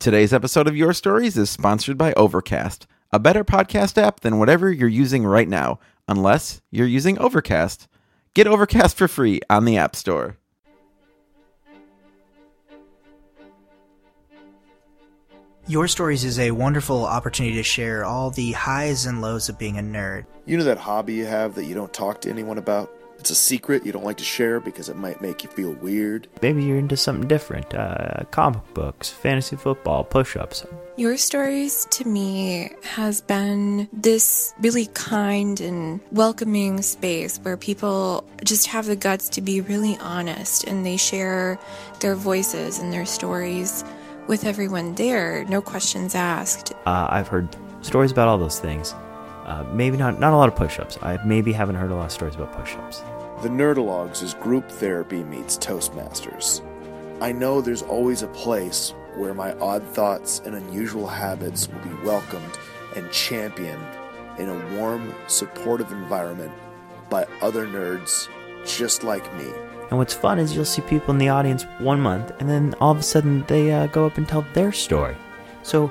Today's episode of Your Stories is sponsored by Overcast, a better podcast app than whatever you're using right now, unless you're using Overcast. Get Overcast for free on the App Store. Your Stories is a wonderful opportunity to share all the highs and lows of being a nerd. You know that hobby you have that you don't talk to anyone about? It's a secret you don't like to share because it might make you feel weird. Maybe you're into something different uh, comic books, fantasy football, push ups. Your Stories to me has been this really kind and welcoming space where people just have the guts to be really honest and they share their voices and their stories with everyone there, no questions asked. Uh, I've heard stories about all those things. Uh, maybe not not a lot of push-ups. I maybe haven't heard a lot of stories about push-ups. The Nerdologues is group therapy meets Toastmasters. I know there's always a place where my odd thoughts and unusual habits will be welcomed and championed in a warm, supportive environment by other nerds just like me. And what's fun is you'll see people in the audience one month, and then all of a sudden they uh, go up and tell their story. So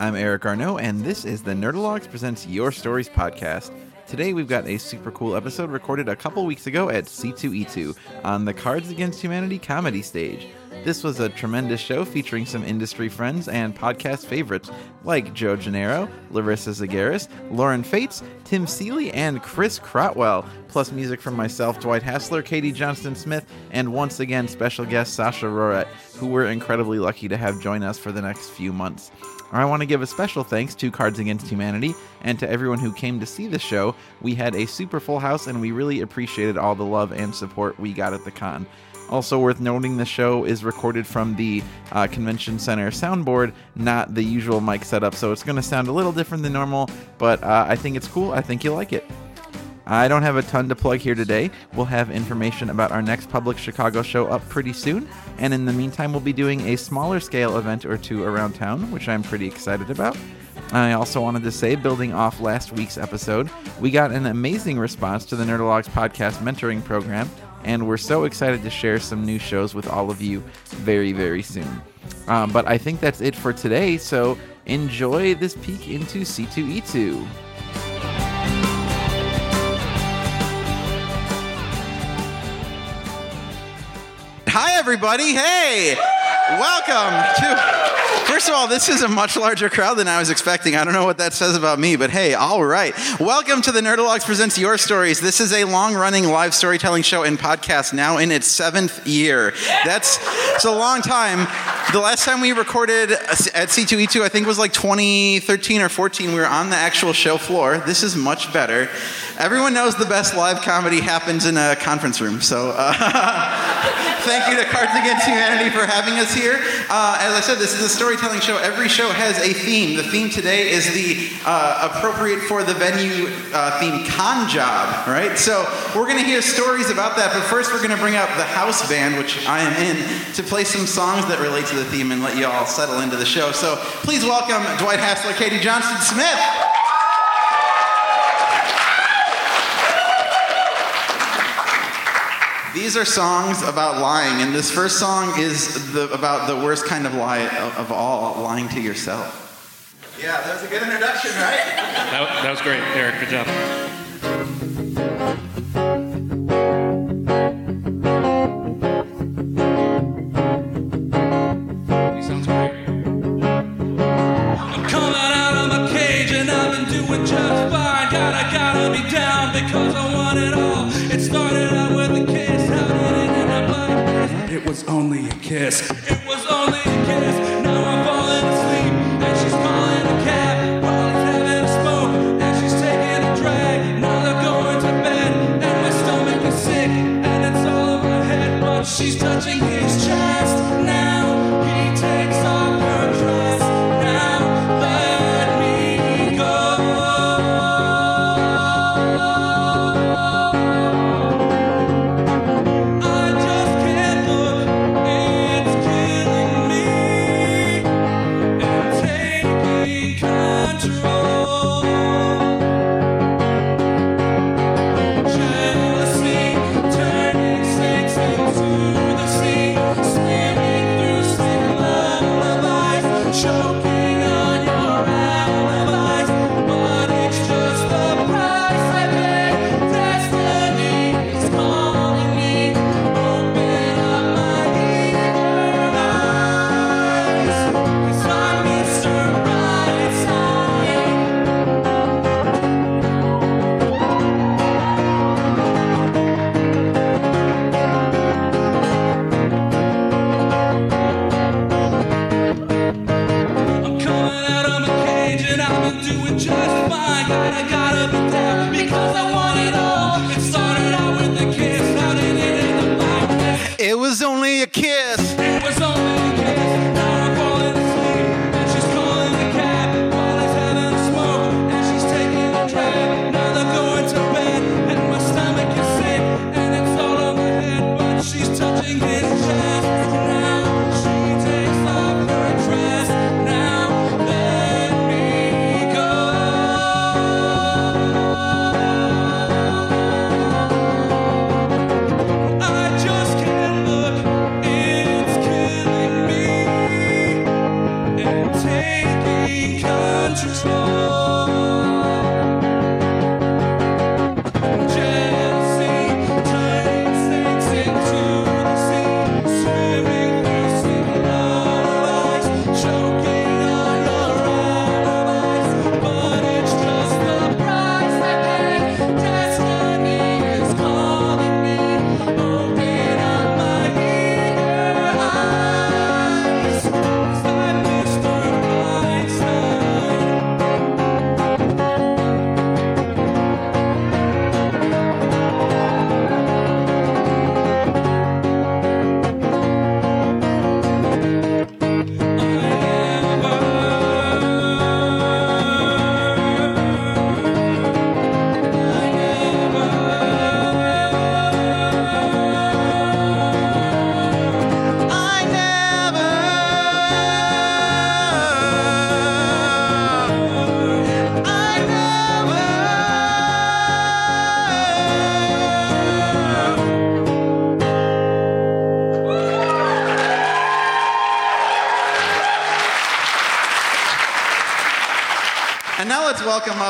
I'm Eric Arnault, and this is the Nerdologues Presents Your Stories podcast. Today, we've got a super cool episode recorded a couple weeks ago at C2E2 on the Cards Against Humanity comedy stage. This was a tremendous show featuring some industry friends and podcast favorites like Joe Gennaro, Larissa Zageris, Lauren Faits, Tim Seeley, and Chris Crotwell, plus music from myself, Dwight Hassler, Katie Johnston Smith, and once again special guest Sasha Roret, who we're incredibly lucky to have join us for the next few months. I want to give a special thanks to Cards Against Humanity and to everyone who came to see the show. We had a super full house and we really appreciated all the love and support we got at the con. Also worth noting, the show is recorded from the uh, Convention Center soundboard, not the usual mic setup, so it's going to sound a little different than normal, but uh, I think it's cool. I think you'll like it. I don't have a ton to plug here today. We'll have information about our next public Chicago show up pretty soon, and in the meantime, we'll be doing a smaller scale event or two around town, which I'm pretty excited about. I also wanted to say, building off last week's episode, we got an amazing response to the Nerdologues podcast mentoring program, and we're so excited to share some new shows with all of you very, very soon. Um, but I think that's it for today, so enjoy this peek into C2E2. Everybody. Hey, welcome to. First of all, this is a much larger crowd than I was expecting. I don't know what that says about me, but hey, all right. Welcome to the Nerdologues Presents Your Stories. This is a long running live storytelling show and podcast now in its seventh year. That's it's a long time. The last time we recorded at C2E2, I think was like 2013 or 14. We were on the actual show floor. This is much better. Everyone knows the best live comedy happens in a conference room. So uh, thank you to Cards Against Humanity for having us here. Uh, as I said, this is a storytelling show. Every show has a theme. The theme today is the uh, appropriate for the venue uh, theme con job, right? So we're going to hear stories about that. But first, we're going to bring up the house band, which I am in, to play some songs that relate to the theme and let you all settle into the show. So please welcome Dwight Hassler, Katie Johnston Smith. These are songs about lying, and this first song is the, about the worst kind of lie of, of all, lying to yourself. Yeah, that was a good introduction, right? That, that was great, Eric. Good job.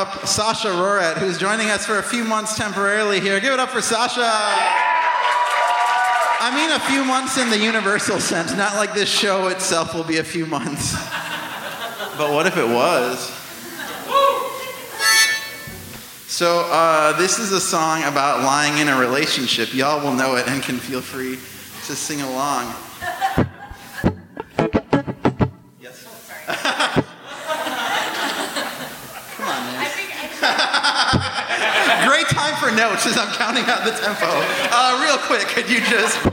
up Sasha Rorat, who's joining us for a few months temporarily here. Give it up for Sasha. I mean, a few months in the universal sense, not like this show itself will be a few months. But what if it was? So, uh, this is a song about lying in a relationship. Y'all will know it and can feel free to sing along. as I'm counting out the tempo. Uh, real quick, could you just.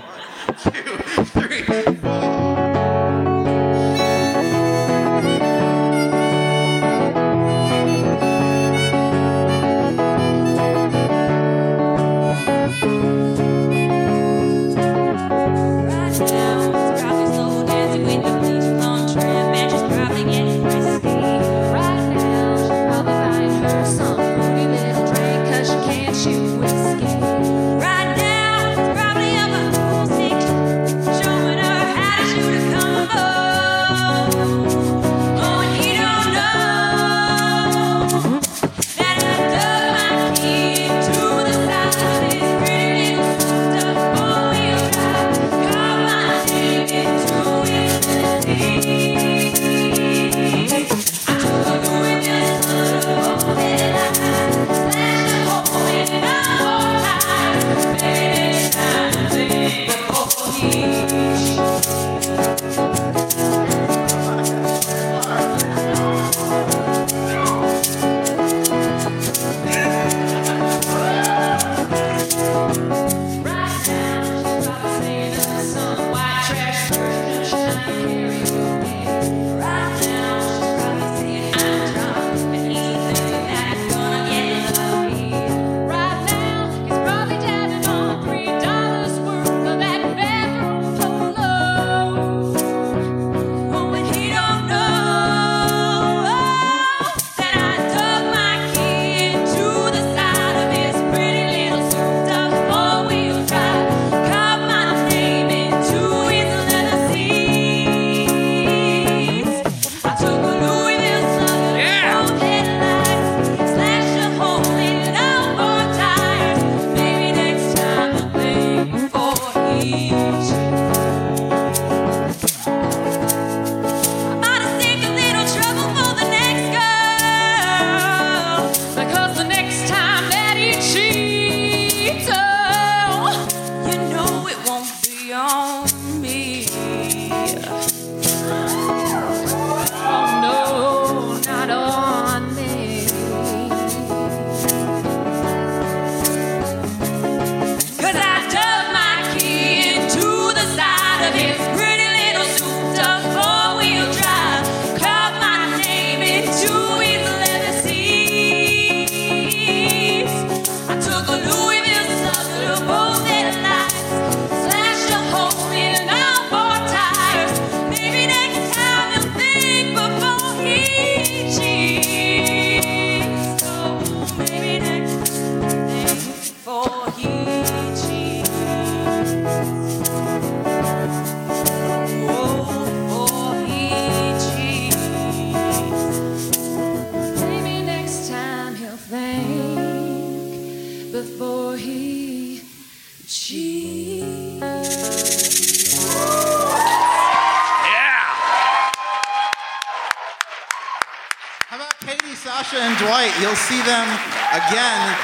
You'll see them again.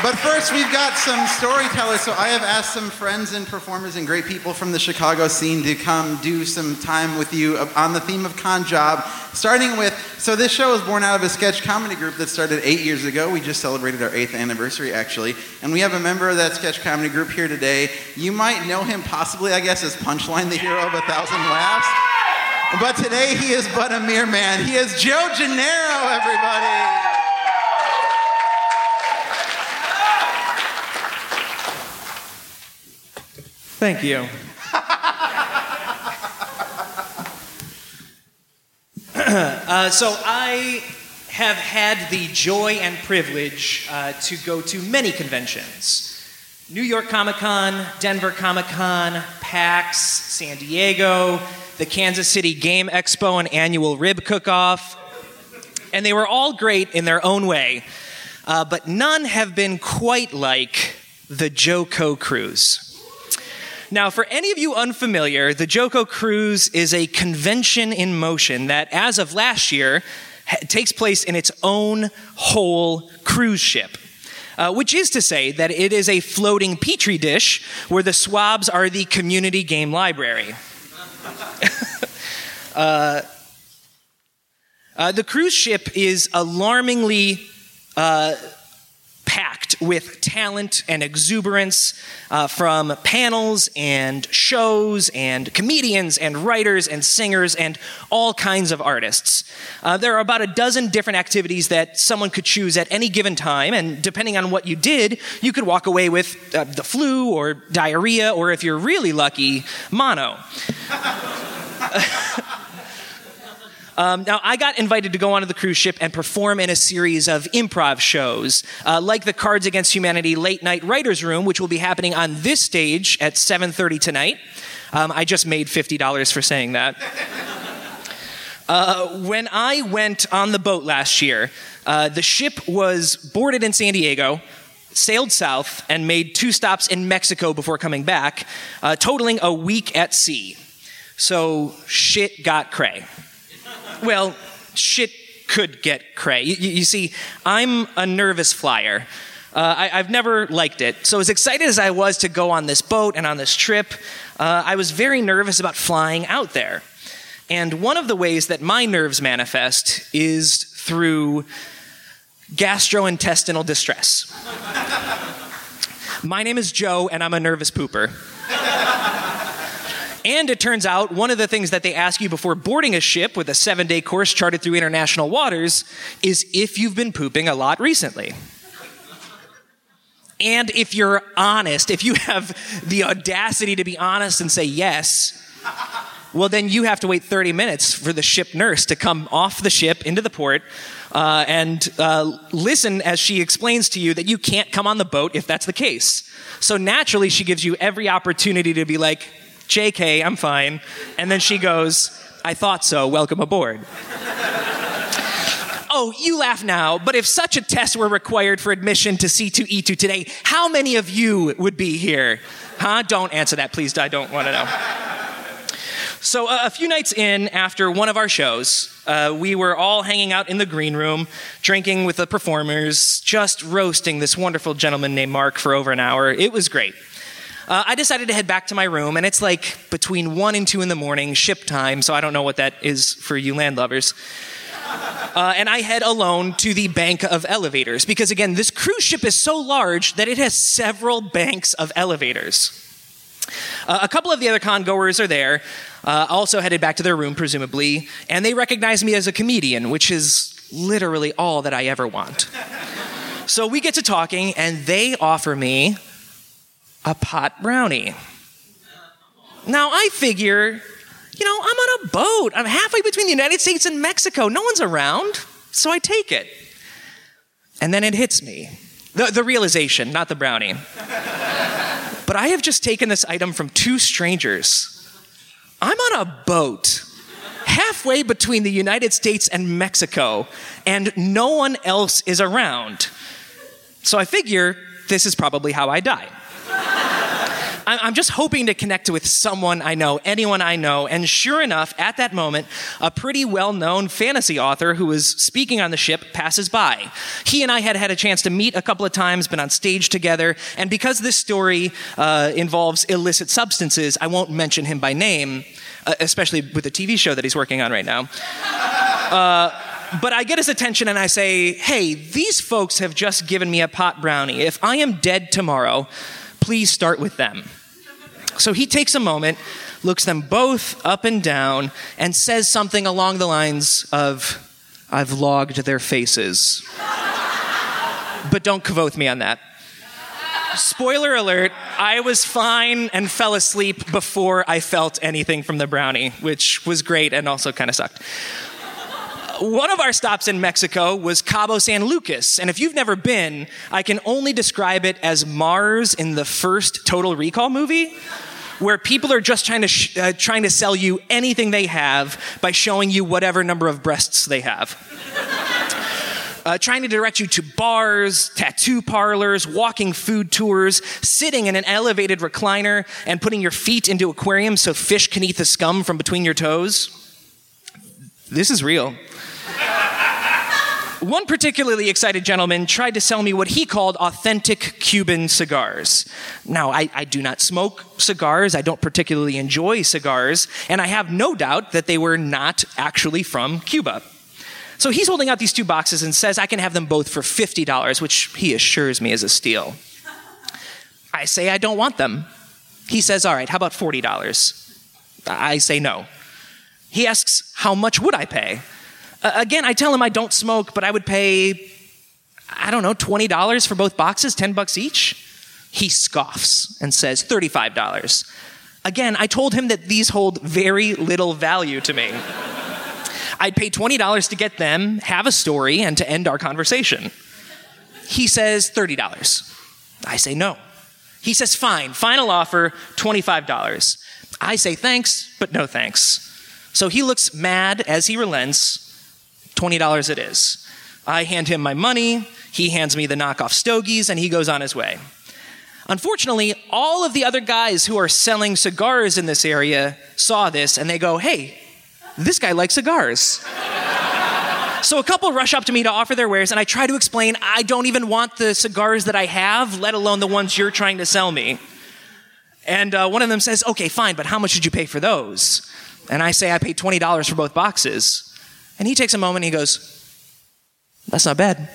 But first, we've got some storytellers. So I have asked some friends and performers and great people from the Chicago scene to come do some time with you on the theme of con job. Starting with, so this show was born out of a sketch comedy group that started eight years ago. We just celebrated our eighth anniversary, actually. And we have a member of that sketch comedy group here today. You might know him possibly, I guess, as Punchline, the hero of a thousand laughs. But today he is but a mere man. He is Joe Gennaro, everybody. Thank you. uh, so I have had the joy and privilege uh, to go to many conventions. New York Comic Con, Denver Comic Con, PAX, San Diego, the Kansas City Game Expo and annual rib cook-off. And they were all great in their own way, uh, but none have been quite like the JoCo Cruise. Now, for any of you unfamiliar, the JoCo Cruise is a convention in motion that, as of last year, ha- takes place in its own whole cruise ship. Uh, which is to say that it is a floating petri dish where the swabs are the community game library. uh, uh, the cruise ship is alarmingly uh, packed with talent and exuberance uh, from panels and shows and comedians and writers and singers and all kinds of artists. Uh, there are about a dozen different activities that someone could choose at any given time, and depending on what you did, you could walk away with uh, the flu or diarrhea, or if you're really lucky, mono. Um, now, I got invited to go onto the cruise ship and perform in a series of improv shows, uh, like the Cards Against Humanity Late Night Writers Room, which will be happening on this stage at 7:30 tonight. Um, I just made $50 for saying that. Uh, when I went on the boat last year, uh, the ship was boarded in San Diego, sailed south, and made two stops in Mexico before coming back, uh, totaling a week at sea. So shit got cray. Well, shit could get cray. You, you- see, I'm a nervous flyer. Uh, I, I've never liked it. So, as excited as I was to go on this boat and on this trip, uh, I was very nervous about flying out there. And one of the ways that my nerves manifest is through gastrointestinal distress. My name is Joe, and I'm a nervous pooper. And it turns out one of the things that they ask you before boarding a ship with a seven day course charted through international waters is if you've been pooping a lot recently. And if you're honest, if you have the audacity to be honest and say yes, well, then you have to wait 30 minutes for the ship nurse to come off the ship into the port uh, and uh, listen as she explains to you that you can't come on the boat if that's the case. So naturally, she gives you every opportunity to be like, JK, I'm fine. And then she goes, I thought so, welcome aboard. Oh, you laugh now, but if such a test were required for admission to C2E2 today, how many of you would be here? Huh? Don't answer that, please. I don't want to know. So, uh, a few nights in after one of our shows, uh, we were all hanging out in the green room, drinking with the performers, just roasting this wonderful gentleman named Mark for over an hour. It was great. Uh, I decided to head back to my room, and it's like between 1 and 2 in the morning, ship time, so I don't know what that is for you landlubbers. Uh, and I head alone to the bank of elevators because, again, this cruise ship is so large that it has several banks of elevators. Uh, a couple of the other congoers are there, uh, also headed back to their room, presumably, and they recognize me as a comedian, which is literally all that I ever want. So we get to talking, and they offer me a pot brownie. Now I figure, you know, I'm on a boat. I'm halfway between the United States and Mexico. No one's around. So I take it. And then it hits me the, the realization, not the brownie. but I have just taken this item from two strangers. I'm on a boat halfway between the United States and Mexico, and no one else is around. So I figure this is probably how I die. I'm just hoping to connect with someone I know, anyone I know. And sure enough, at that moment, a pretty well known fantasy author who was speaking on the ship passes by. He and I had had a chance to meet a couple of times, been on stage together. And because this story uh, involves illicit substances, I won't mention him by name, uh, especially with the TV show that he's working on right now. Uh, but I get his attention and I say, hey, these folks have just given me a pot brownie. If I am dead tomorrow, please start with them. So he takes a moment, looks them both up and down, and says something along the lines of, I've logged their faces. but don't Kvothe me on that. Spoiler alert, I was fine and fell asleep before I felt anything from the brownie, which was great and also kind of sucked. One of our stops in Mexico was Cabo San Lucas, and if you've never been, I can only describe it as Mars in the first Total Recall movie, where people are just trying to sh- uh, trying to sell you anything they have by showing you whatever number of breasts they have. Uh, trying to direct you to bars, tattoo parlors, walking food tours, sitting in an elevated recliner, and putting your feet into aquariums so fish can eat the scum from between your toes. This is real. One particularly excited gentleman tried to sell me what he called authentic Cuban cigars. Now, I, I, do not smoke cigars, I don't particularly enjoy cigars, and I have no doubt that they were not actually from Cuba. So he's holding out these two boxes and says I can have them both for $50, which he assures me is a steal. I say I don't want them. He says, All right, how about $40? I say no. He asks, How much would I pay? Uh, again, I tell him I don't smoke, but I would pay, I don't know, $20 for both boxes, 10 bucks each. He scoffs and says $35. Again, I told him that these hold very little value to me. I'd pay $20 to get them, have a story, and to end our conversation. He says $30. I say no. He says, fine, final offer, $25. I say thanks, but no thanks. So he looks mad as he relents. $20 it is. I hand him my money, he hands me the knockoff stogies, and he goes on his way. Unfortunately, all of the other guys who are selling cigars in this area saw this and they go, hey, this guy likes cigars. so a couple rush up to me to offer their wares, and I try to explain I don't even want the cigars that I have, let alone the ones you're trying to sell me. And uh, one of them says, okay, fine, but how much did you pay for those? And I say I paid $20 for both boxes. And he takes a moment and he goes, That's not bad.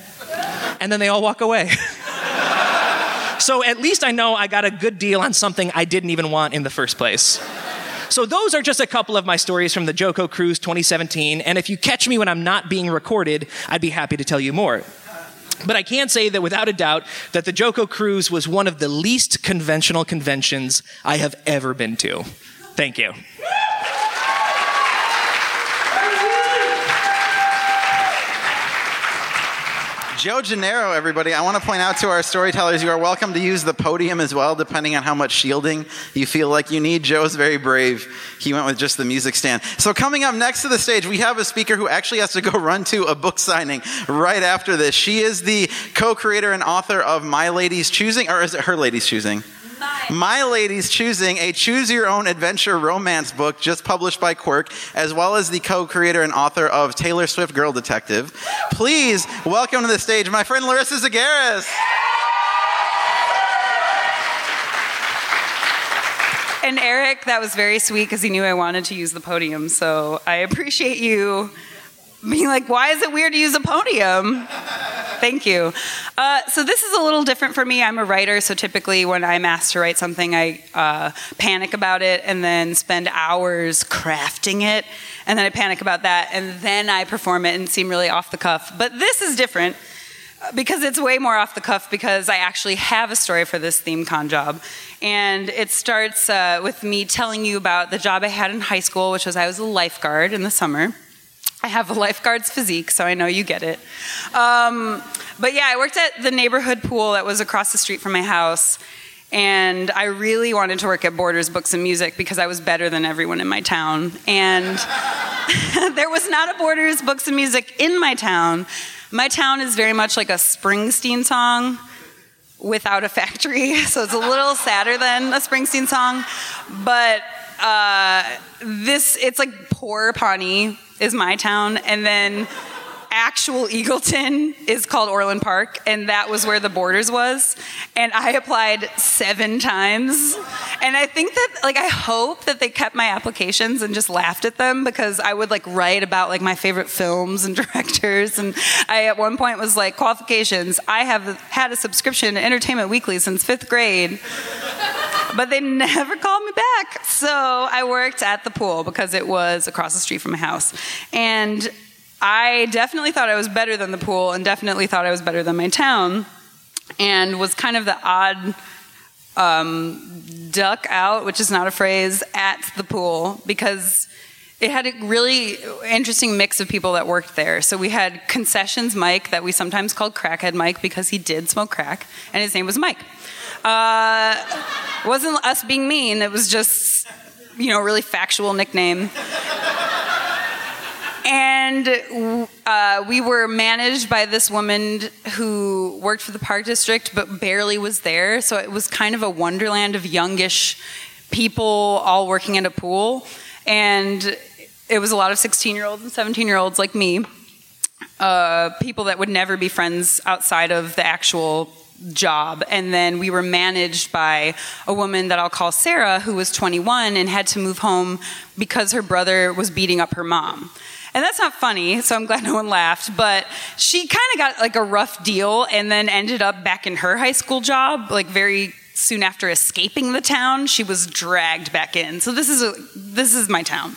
And then they all walk away. so at least I know I got a good deal on something I didn't even want in the first place. So those are just a couple of my stories from the JoCo Cruise 2017. And if you catch me when I'm not being recorded, I'd be happy to tell you more. But I can say that without a doubt that the JoCo Cruise was one of the least conventional conventions I have ever been to. Thank you. Joe Gennaro, everybody. I want to point out to our storytellers, you are welcome to use the podium as well, depending on how much shielding you feel like you need. Joe's very brave. He went with just the music stand. So, coming up next to the stage, we have a speaker who actually has to go run to a book signing right after this. She is the co creator and author of My Lady's Choosing, or is it Her Lady's Choosing? My Lady's Choosing, a choose your own adventure romance book just published by Quirk, as well as the co creator and author of Taylor Swift Girl Detective. Please welcome to the stage my friend Larissa Zageris. And Eric, that was very sweet because he knew I wanted to use the podium. So I appreciate you being like, why is it weird to use a podium? Thank you. Uh, so this is a little different for me. I'm a writer, so typically when I'm asked to write something, I uh, panic about it and then spend hours crafting it, and then I panic about that, and then I perform it and seem really off the cuff. But this is different uh, because it's way more off the cuff because I actually have a story for this theme con job. And it starts uh, with me telling you about the job I had in high school, which was I was a lifeguard in the summer. I have a lifeguard's physique, so I know you get it. Um, but yeah, I worked at the neighborhood pool that was across the street from my house. And I really wanted to work at Borders Books and Music because I was better than everyone in my town. And there was not a Borders Books and Music in my town. My town is very much like a Springsteen song without a factory, so it's a little sadder than a Springsteen song. But uh, this, it's like poor Pawnee is my town, and then actual Eagleton is called Orland Park, and that was where the Borders was. And I applied seven times. And I think that, like, I hope that they kept my applications and just laughed at them because I would, like, write about, like, my favorite films and directors. And I, at one point, was like, qualifications I have had a subscription to Entertainment Weekly since fifth grade. But they never called me back. So I worked at the pool because it was across the street from my house. And I definitely thought I was better than the pool and definitely thought I was better than my town and was kind of the odd um, duck out, which is not a phrase, at the pool because it had a really interesting mix of people that worked there. So we had concessions Mike that we sometimes called Crackhead Mike because he did smoke crack, and his name was Mike. Uh, wasn't us being mean, it was just, you know, really factual nickname. And uh, we were managed by this woman who worked for the park district but barely was there. So it was kind of a wonderland of youngish people all working at a pool. And it was a lot of 16 year olds and 17 year olds like me, uh, people that would never be friends outside of the actual job. And then we were managed by a woman that I'll call Sarah, who was 21 and had to move home because her brother was beating up her mom. And that's not funny, so I'm glad no one laughed. But she kind of got like a rough deal and then ended up back in her high school job, like very soon after escaping the town. She was dragged back in. So this is a, this is my town.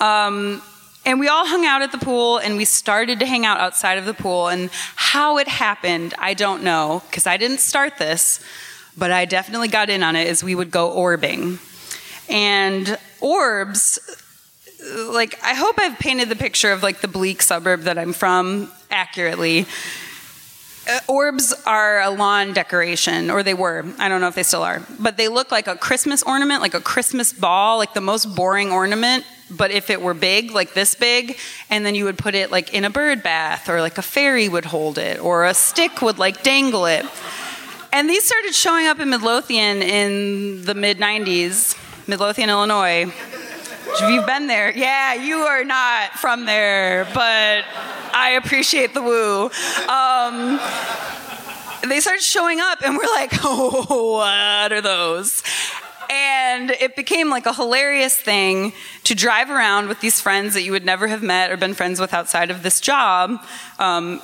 Um, and we all hung out at the pool and we started to hang out outside of the pool. And how it happened, I don't know, because I didn't start this, but I definitely got in on it, is we would go orbing. And orbs, like, I hope I've painted the picture of like the bleak suburb that I'm from accurately. Uh, orbs are a lawn decoration, or they were. I don't know if they still are. But they look like a Christmas ornament, like a Christmas ball, like the most boring ornament. But if it were big, like this big, and then you would put it like in a bird bath, or like a fairy would hold it, or a stick would like dangle it. And these started showing up in Midlothian in the mid 90s, Midlothian, Illinois. If you've been there, yeah, you are not from there, but I appreciate the woo. Um, they started showing up, and we're like, oh, what are those? And it became like a hilarious thing to drive around with these friends that you would never have met or been friends with outside of this job um,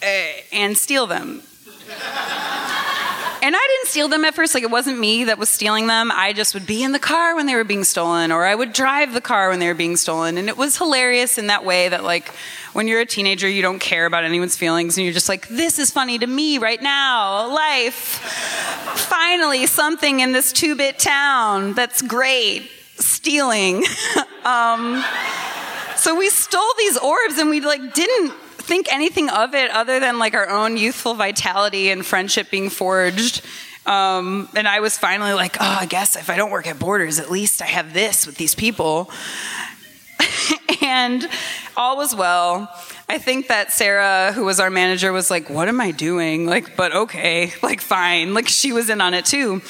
eh, and steal them. And I didn't steal them at first. Like, it wasn't me that was stealing them. I just would be in the car when they were being stolen, or I would drive the car when they were being stolen. And it was hilarious in that way that, like, when you're a teenager, you don't care about anyone's feelings, and you're just like, this is funny to me right now. Life. Finally, something in this two bit town that's great. Stealing. um, so we stole these orbs, and we, like, didn't think anything of it other than like our own youthful vitality and friendship being forged. Um, and I was finally like, oh, I guess if I don't work at Borders, at least I have this with these people. and all was well. I think that Sarah, who was our manager, was like, What am I doing? Like, but okay, like, fine. Like, she was in on it too.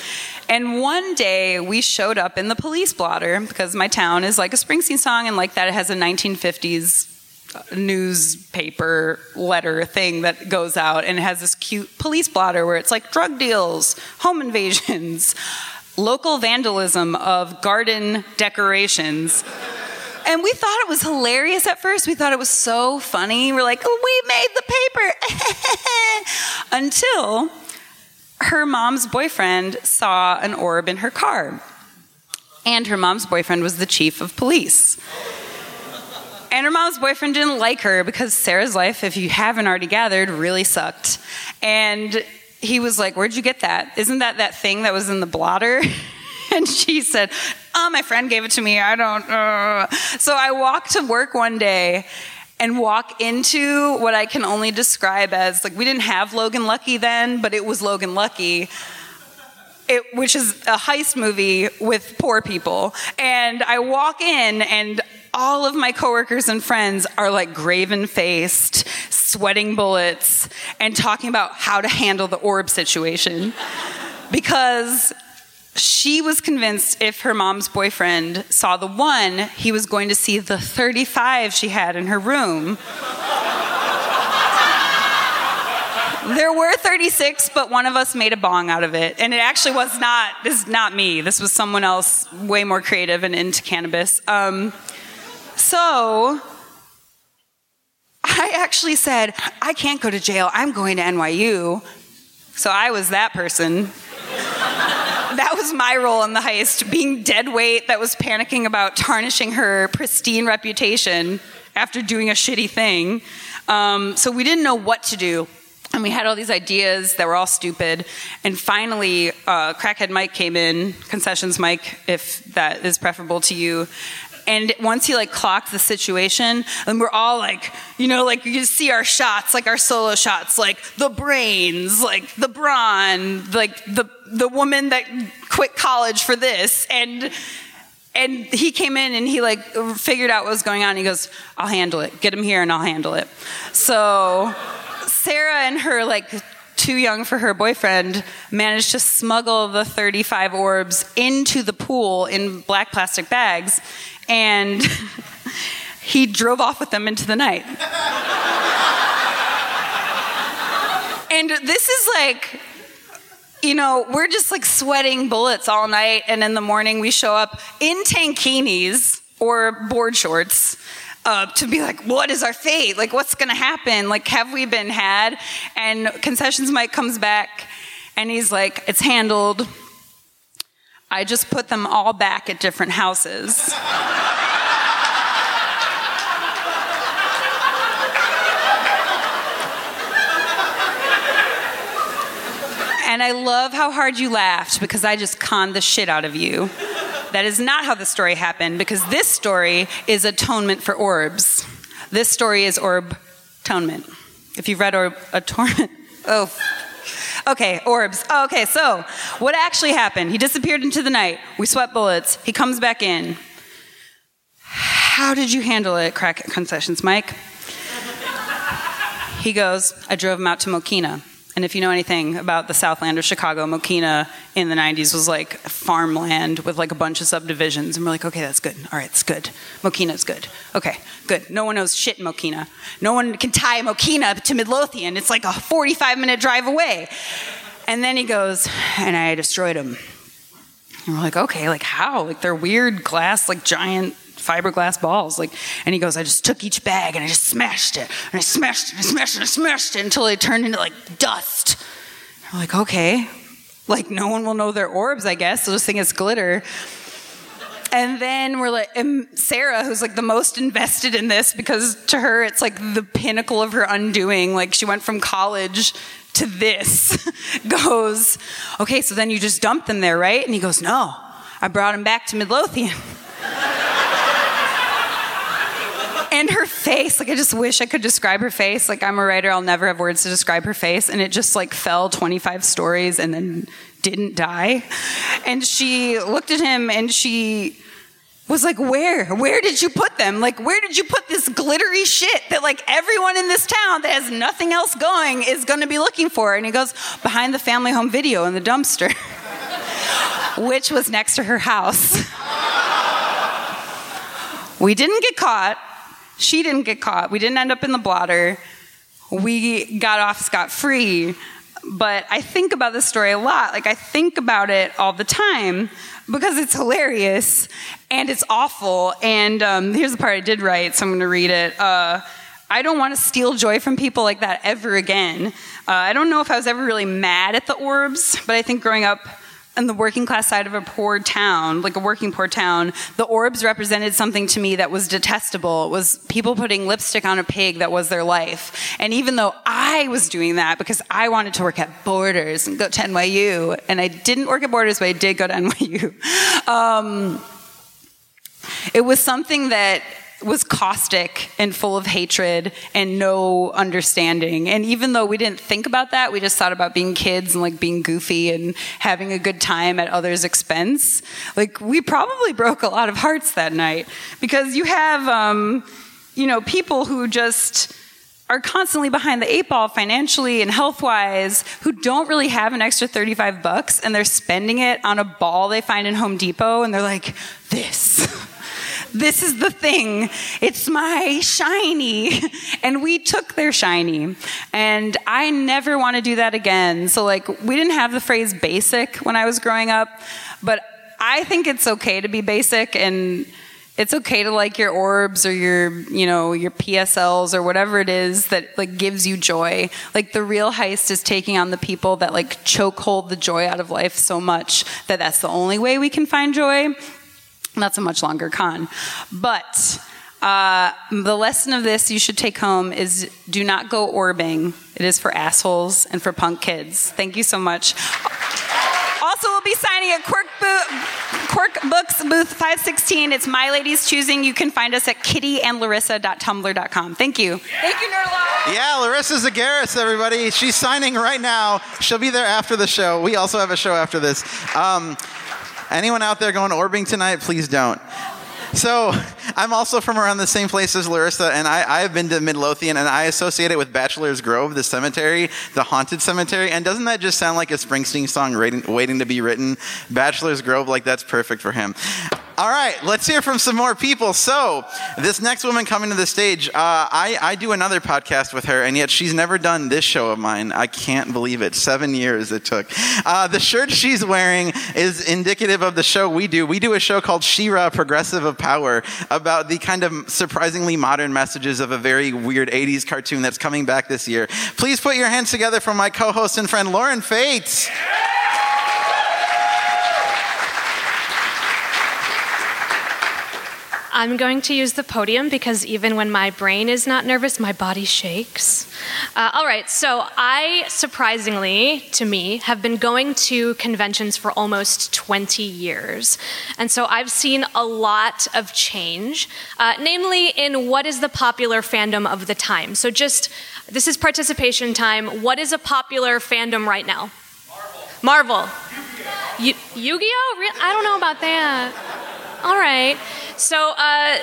And one day we showed up in the police blotter because my town is like a Springsteen song, and like that, it has a 1950s newspaper letter thing that goes out and has this cute police blotter where it's like drug deals, home invasions, local vandalism of garden decorations. And we thought it was hilarious at first. We thought it was so funny. We're like, oh, we made the paper. Until her mom's boyfriend saw an orb in her car. And her mom's boyfriend was the chief of police. And her mom's boyfriend didn't like her because Sarah's life, if you haven't already gathered, really sucked. And he was like, Where'd you get that? Isn't that that thing that was in the blotter? and she said, Oh, my friend gave it to me. I don't. Uh. So I walked to work one day and walk into what I can only describe as like, we didn't have Logan Lucky then, but it was Logan Lucky. It, which is a heist movie with poor people. And I walk in and all of my coworkers and friends are like graven faced, sweating bullets, and talking about how to handle the orb situation. because she was convinced if her mom's boyfriend saw the one, he was going to see the 35 she had in her room. There were 36, but one of us made a bong out of it. And it actually was not, this is not me. This was someone else way more creative and into cannabis. Um, so I actually said, I can't go to jail. I'm going to NYU. So I was that person. that was my role in the heist, being dead weight that was panicking about tarnishing her pristine reputation after doing a shitty thing. Um, so we didn't know what to do. And we had all these ideas that were all stupid. And finally, uh, Crackhead Mike came in, concessions Mike, if that is preferable to you. And once he like clocked the situation, and we're all like, you know, like you see our shots, like our solo shots, like the brains, like the brawn, like the the woman that quit college for this, and and he came in and he like figured out what was going on. He goes, "I'll handle it. Get him here, and I'll handle it." So Sarah and her like too young for her boyfriend managed to smuggle the 35 orbs into the pool in black plastic bags and he drove off with them into the night. and this is like you know, we're just like sweating bullets all night, and in the morning we show up in tankinis or board shorts uh, to be like, what is our fate? Like, what's going to happen? Like, have we been had? And Concessions Mike comes back and he's like, it's handled. I just put them all back at different houses. And I love how hard you laughed because I just conned the shit out of you. That is not how the story happened because this story is atonement for orbs. This story is orb atonement. If you've read orb atonement, oh, okay, orbs. Oh, okay, so what actually happened? He disappeared into the night. We sweat bullets. He comes back in. How did you handle it, crack concessions, Mike? He goes, I drove him out to Mokena. And if you know anything about the Southland of Chicago, Mokena in the 90s was like farmland with like a bunch of subdivisions. And we're like, okay, that's good. All right, it's good. Mokena's good. Okay, good. No one knows shit in Mokena. No one can tie Mokena to Midlothian. It's like a 45 minute drive away. And then he goes, and I destroyed them. And we're like, okay, like how? Like they're weird glass, like giant fiberglass balls. Like, and he goes, I just took each bag and I just smashed it, and I smashed it, and I smashed it, and I smashed it until it turned into like dust. I'm like, okay, like no one will know their orbs, I guess. They'll just think it's glitter. And then we're like, Sarah, who's like the most invested in this because to her it's like the pinnacle of her undoing. Like she went from college to this, goes, okay, so then you just dumped them there, right? And he goes, no, I brought him back to Midlothian. and her face like i just wish i could describe her face. Like i'm a writer i'll never have words to describe her face. And it just like fell 25 stories and then didn't die. And she looked at him and she was like where? Where did you put them? Like where did you put this glittery shit that like everyone in this town that has nothing else going is to be looking for? And he goes behind the family home video in the dumpster which was next to her house. We didn't get caught she didn't get caught. We didn't end up in the blotter. We got off scot free. But I think about this story a lot. Like, I think about it all the time because it's hilarious and it's awful. And um, here's the part I did write, so I'm going to read it. Uh, I don't want to steal joy from people like that ever again. Uh, I don't know if I was ever really mad at the orbs, but I think growing up in the working class side of a poor town, like a working poor town, the orbs represented something to me that was detestable. It was people putting lipstick on a pig that was their life. And even though I was doing that because I wanted to work at Borders and go to NYU, and I didn't work at Borders, but I did go to NYU, um, it was something that was caustic and full of hatred and no understanding. And even though we didn't think about that, we just thought about being kids and like being goofy and having a good time at others' expense. Like we probably broke a lot of hearts that night because you have, um, you know, people who just are constantly behind the eight ball financially and health wise who don't really have an extra 35 bucks and they're spending it on a ball they find in Home Depot and they're like, this. This is the thing. It's my shiny. And we took their shiny. And I never want to do that again. So, like, we didn't have the phrase basic when I was growing up, but I think it's okay to be basic and it's okay to like your orbs or your you know your psls or whatever it is that like gives you joy like the real heist is taking on the people that like choke hold the joy out of life so much that that's the only way we can find joy that's a much longer con but uh, the lesson of this you should take home is do not go orbing it is for assholes and for punk kids thank you so much also, we'll be signing at Quirk, Bo- Quirk Books booth 516. It's My Lady's Choosing. You can find us at kittyandlarissa.tumblr.com. Thank you. Thank you, Nerdologues. Yeah, Larissa Zageris, everybody. She's signing right now. She'll be there after the show. We also have a show after this. Um, anyone out there going orbing tonight, please don't. So, I'm also from around the same place as Larissa, and I, have been to Midlothian, and I associate it with Bachelor's Grove, the cemetery, the haunted cemetery. And doesn't that just sound like a Springsteen song waiting, waiting to be written? Bachelor's Grove, like that's perfect for him. All right, let's hear from some more people. So, this next woman coming to the stage, uh, I, I do another podcast with her, and yet she's never done this show of mine. I can't believe it. Seven years it took. Uh, the shirt she's wearing is indicative of the show we do. We do a show called She-Ra Progressive of Power about the kind of surprisingly modern messages of a very weird 80s cartoon that's coming back this year. Please put your hands together for my co host and friend, Lauren Faits. I'm going to use the podium because even when my brain is not nervous, my body shakes. Uh, all right, so I, surprisingly to me, have been going to conventions for almost 20 years. And so I've seen a lot of change, uh, namely in what is the popular fandom of the time. So just, this is participation time. What is a popular fandom right now? Marvel. Marvel. Yu- Yu-Gi-Oh? Re- I don't know about that. All right. So, uh,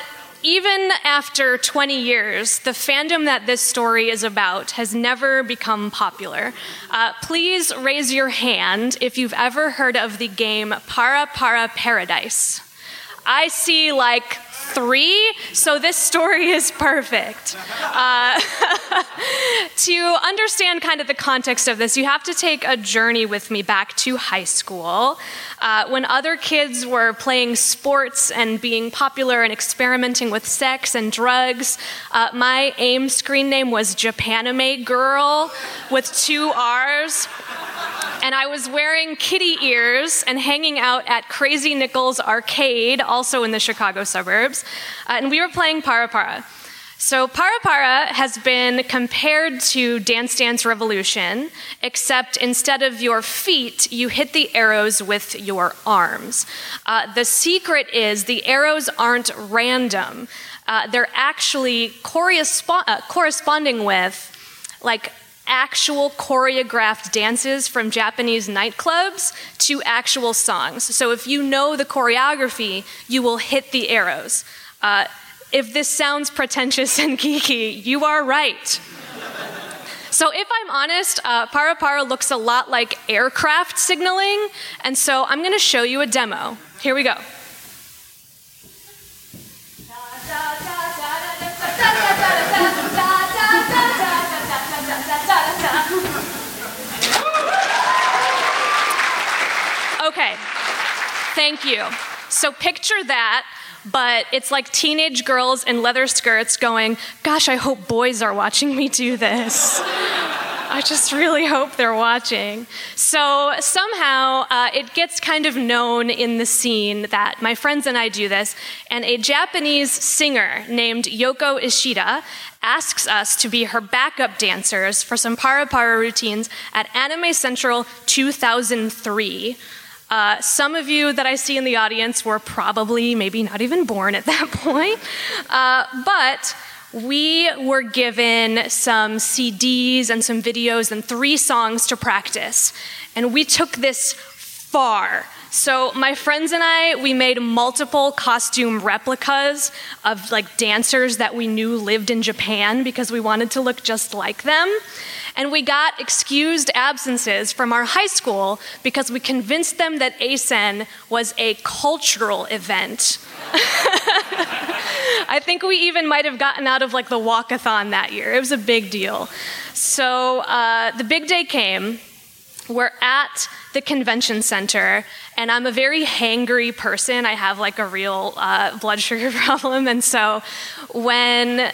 even after 20 years, the fandom that this story is about has never become popular. Uh, please raise your hand if you've ever heard of the game Para Para Paradise. I see like three, so this story is perfect. Uh, to understand kind of the context of this, you have to take a journey with me back to high school uh, when other kids were playing sports and being popular and experimenting with sex and drugs. Uh, my AIM screen name was Japanime Girl with two R's and I was wearing kitty ears and hanging out at Crazy Nichols Arcade, also in the Chicago suburbs, uh, and we were playing Para Para. So Para Para has been compared to Dance Dance Revolution, except instead of your feet, you hit the arrows with your arms. Uh, the secret is the arrows aren't random. Uh, they're actually uh, corresponding with like actual choreographed dances from Japanese nightclubs to actual songs. So if you know the choreography, you will hit the arrows. Uh, if this sounds pretentious and geeky, you are right. So, if I'm honest, uh, Para Para looks a lot like aircraft signaling, and so I'm going to show you a demo. Here we go. Okay, thank you. So picture that, but it's like teenage girls in leather skirts going, Gosh, I hope boys are watching me do this. I just really hope they're watching. So somehow uh, it gets kind of known in the scene that my friends and I do this, and a Japanese singer named Yoko Ishida asks us to be her backup dancers for some para para routines at Anime Central 2003. Uh, some of you that I see in the audience were probably maybe not even born at that point. Uh, but we were given some CDs and some videos and three songs to practice. And we took this far. So my friends and I, we made multiple costume replicas of like dancers that we knew lived in Japan because we wanted to look just like them. And we got excused absences from our high school because we convinced them that ACen was a cultural event. I think we even might have gotten out of like the walkathon that year. It was a big deal. So uh, the big day came. We're at the convention center, and I'm a very hangry person. I have like a real uh, blood sugar problem, and so when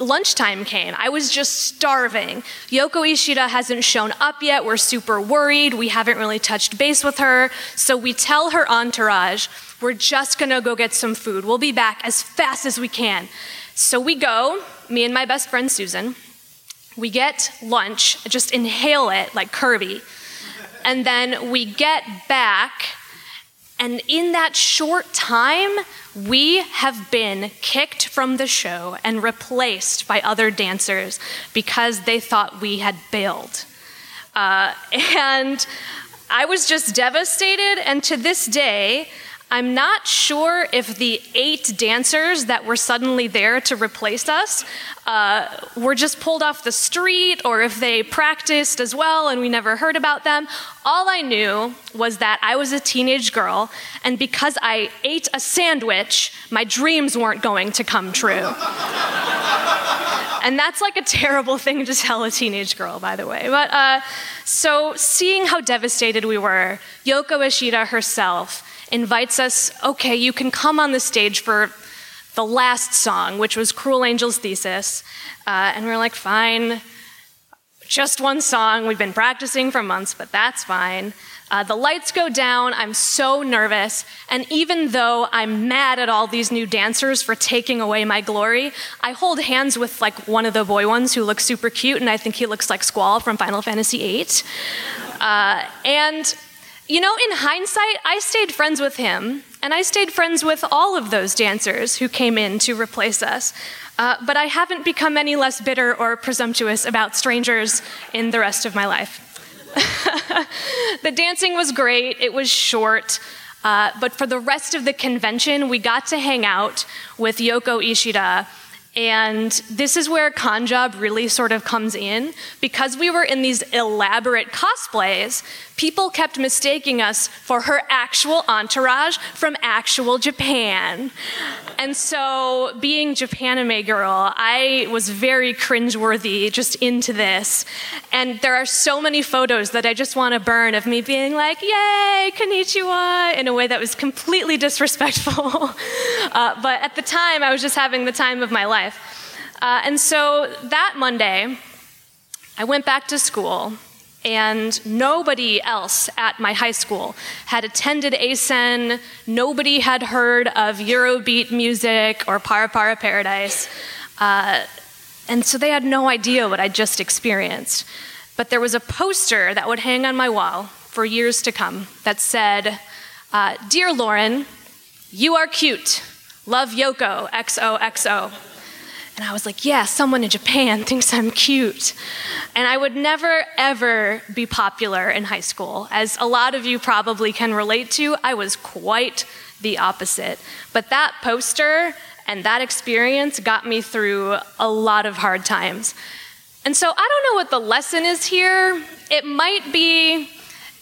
lunchtime came. I was just starving. Yoko Ishida hasn't shown up yet. We're super worried. We haven't really touched base with her. So we tell her entourage, we're just gonna go get some food. We'll be back as fast as we can. So we go, me and my best friend Susan. We get lunch, just inhale it like Kirby. And then we get back, and in that short time, we have been kicked from the show and replaced by other dancers because they thought we had bailed. Uh, and I was just devastated, and to this day, I'm not sure if the eight dancers that were suddenly there to replace us uh, were just pulled off the street or if they practiced as well and we never heard about them. All I knew was that I was a teenage girl, and because I ate a sandwich, my dreams weren't going to come true. and that's like a terrible thing to tell a teenage girl, by the way. But uh, so, seeing how devastated we were, Yoko Ishida herself invites us okay, you can come on the stage for the last song, which was Cruel Angel's Thesis. Uh, and we're like, fine, just one song. We've been practicing for months, but that's fine. Uh, the lights go down. I'm so nervous. And even though I'm mad at all these new dancers for taking away my glory, I hold hands with like one of the boy ones who looks super cute, and I think he looks like Squall from Final Fantasy VIII. Uh, and you know, in hindsight, I stayed friends with him, and I stayed friends with all of those dancers who came in to replace us. Uh, but I haven't become any less bitter or presumptuous about strangers in the rest of my life. the dancing was great, it was short. Uh, but for the rest of the convention, we got to hang out with Yoko Ishida. And this is where Con Job really sort of comes in. Because we were in these elaborate cosplays, people kept mistaking us for her actual entourage from actual Japan. And so, being Japanime girl, I was very cringeworthy just into this. And there are so many photos that I just want to burn of me being like, yay, konnichiwa, in a way that was completely disrespectful. uh, but at the time, I was just having the time of my life. Uh, and so that Monday, I went back to school and nobody else at my high school had attended ACen. Nobody had heard of Eurobeat music or Para Para Paradise. Uh, and so they had no idea what I'd just experienced. But there was a poster that would hang on my wall for years to come that said, uh, Dear Lauren, you are cute. Love Yoko, XOXO. And I was like, yeah, someone in Japan thinks I'm cute. And I would never, ever be popular in high school. As a lot of you probably can relate to, I was quite the opposite. But that poster and that experience got me through a lot of hard times. And so I don't know what the lesson is here. It might be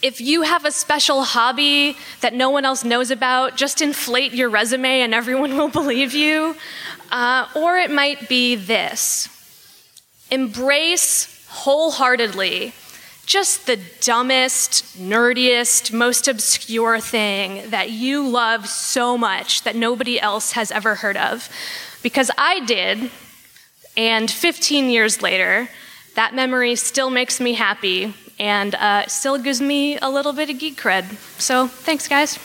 if you have a special hobby that no one else knows about, just inflate your resume and everyone will believe you. Uh, or it might be this embrace wholeheartedly just the dumbest, nerdiest, most obscure thing that you love so much that nobody else has ever heard of. Because I did, and 15 years later, that memory still makes me happy and uh, still gives me a little bit of geek cred. So thanks, guys.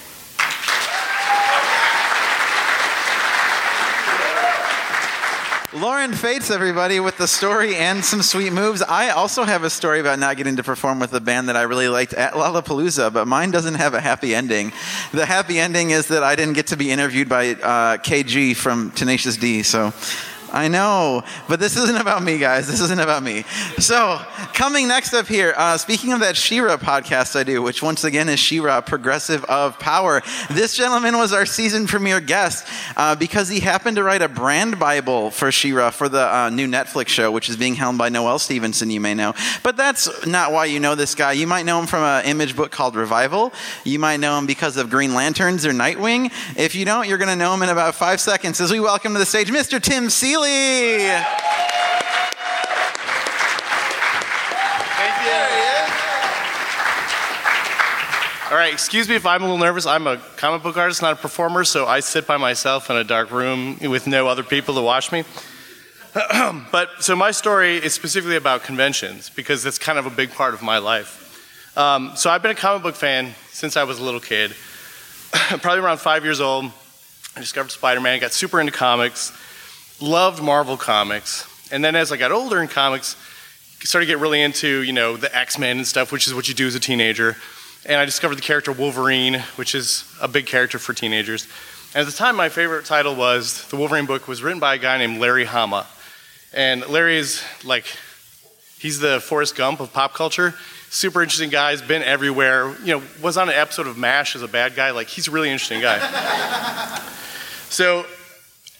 Lauren Faits, everybody, with the story and some sweet moves. I also have a story about not getting to perform with a band that I really liked at Lollapalooza, but mine doesn't have a happy ending. The happy ending is that I didn't get to be interviewed by uh, KG from Tenacious D, so. I know, but this isn't about me, guys. This isn't about me. So, coming next up here, uh, speaking of that She-Ra podcast I do, which once again is She-Ra, Progressive of Power. This gentleman was our season premiere guest uh, because he happened to write a brand Bible for She-Ra for the uh, new Netflix show, which is being helmed by Noelle Stevenson, you may know. But that's not why you know this guy. You might know him from an image book called Revival. You might know him because of Green Lanterns or Nightwing. If you don't, you're going to know him in about five seconds as we welcome to the stage Mr. Tim Seeley. All right, excuse me if I'm a little nervous. I'm a comic book artist, not a performer, so I sit by myself in a dark room with no other people to watch me. but so my story is specifically about conventions because that's kind of a big part of my life. Um, so I've been a comic book fan since I was a little kid, probably around five years old. I discovered Spider-Man, got super into comics, loved Marvel comics, and then as I got older in comics, started to get really into you know the X-Men and stuff, which is what you do as a teenager. And I discovered the character Wolverine, which is a big character for teenagers. And at the time, my favorite title was the Wolverine book was written by a guy named Larry Hama. And Larry is like, he's the Forrest Gump of pop culture. Super interesting guy, has been everywhere. You know, was on an episode of MASH as a bad guy. Like, he's a really interesting guy. so,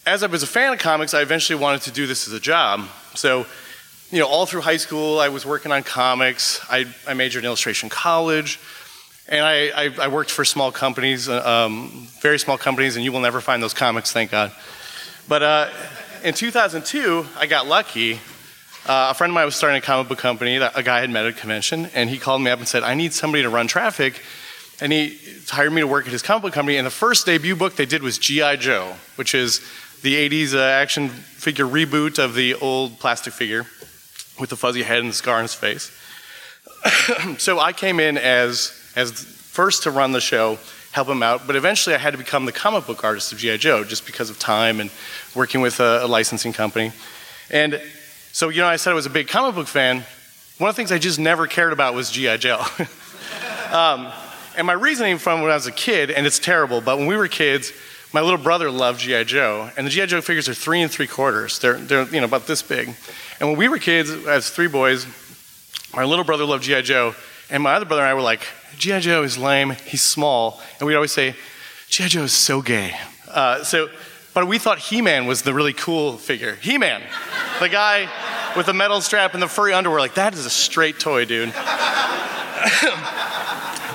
as I was a fan of comics, I eventually wanted to do this as a job. So, you know, all through high school, I was working on comics. I, I majored in illustration college. And I, I, I worked for small companies, um, very small companies, and you will never find those comics, thank God. But uh, in 2002, I got lucky. Uh, a friend of mine was starting a comic book company that a guy had met at a convention, and he called me up and said, I need somebody to run traffic. And he hired me to work at his comic book company. And the first debut book they did was G.I. Joe, which is the 80s uh, action figure reboot of the old plastic figure with the fuzzy head and the scar on his face. so I came in as, as first to run the show, help him out, but eventually I had to become the comic book artist of G.I. Joe just because of time and working with a, a licensing company. And so, you know, I said I was a big comic book fan. One of the things I just never cared about was G.I. Joe. um, and my reasoning from when I was a kid, and it's terrible, but when we were kids, my little brother loved G.I. Joe, and the G.I. Joe figures are three and three quarters. They're, they're, you know, about this big. And when we were kids, as three boys, my little brother loved G.I. Joe, and my other brother and I were like, G.I. Joe is lame, he's small. And we'd always say, G.I. Joe is so gay. Uh, so, but we thought He Man was the really cool figure. He Man, the guy with the metal strap and the furry underwear, like, that is a straight toy, dude.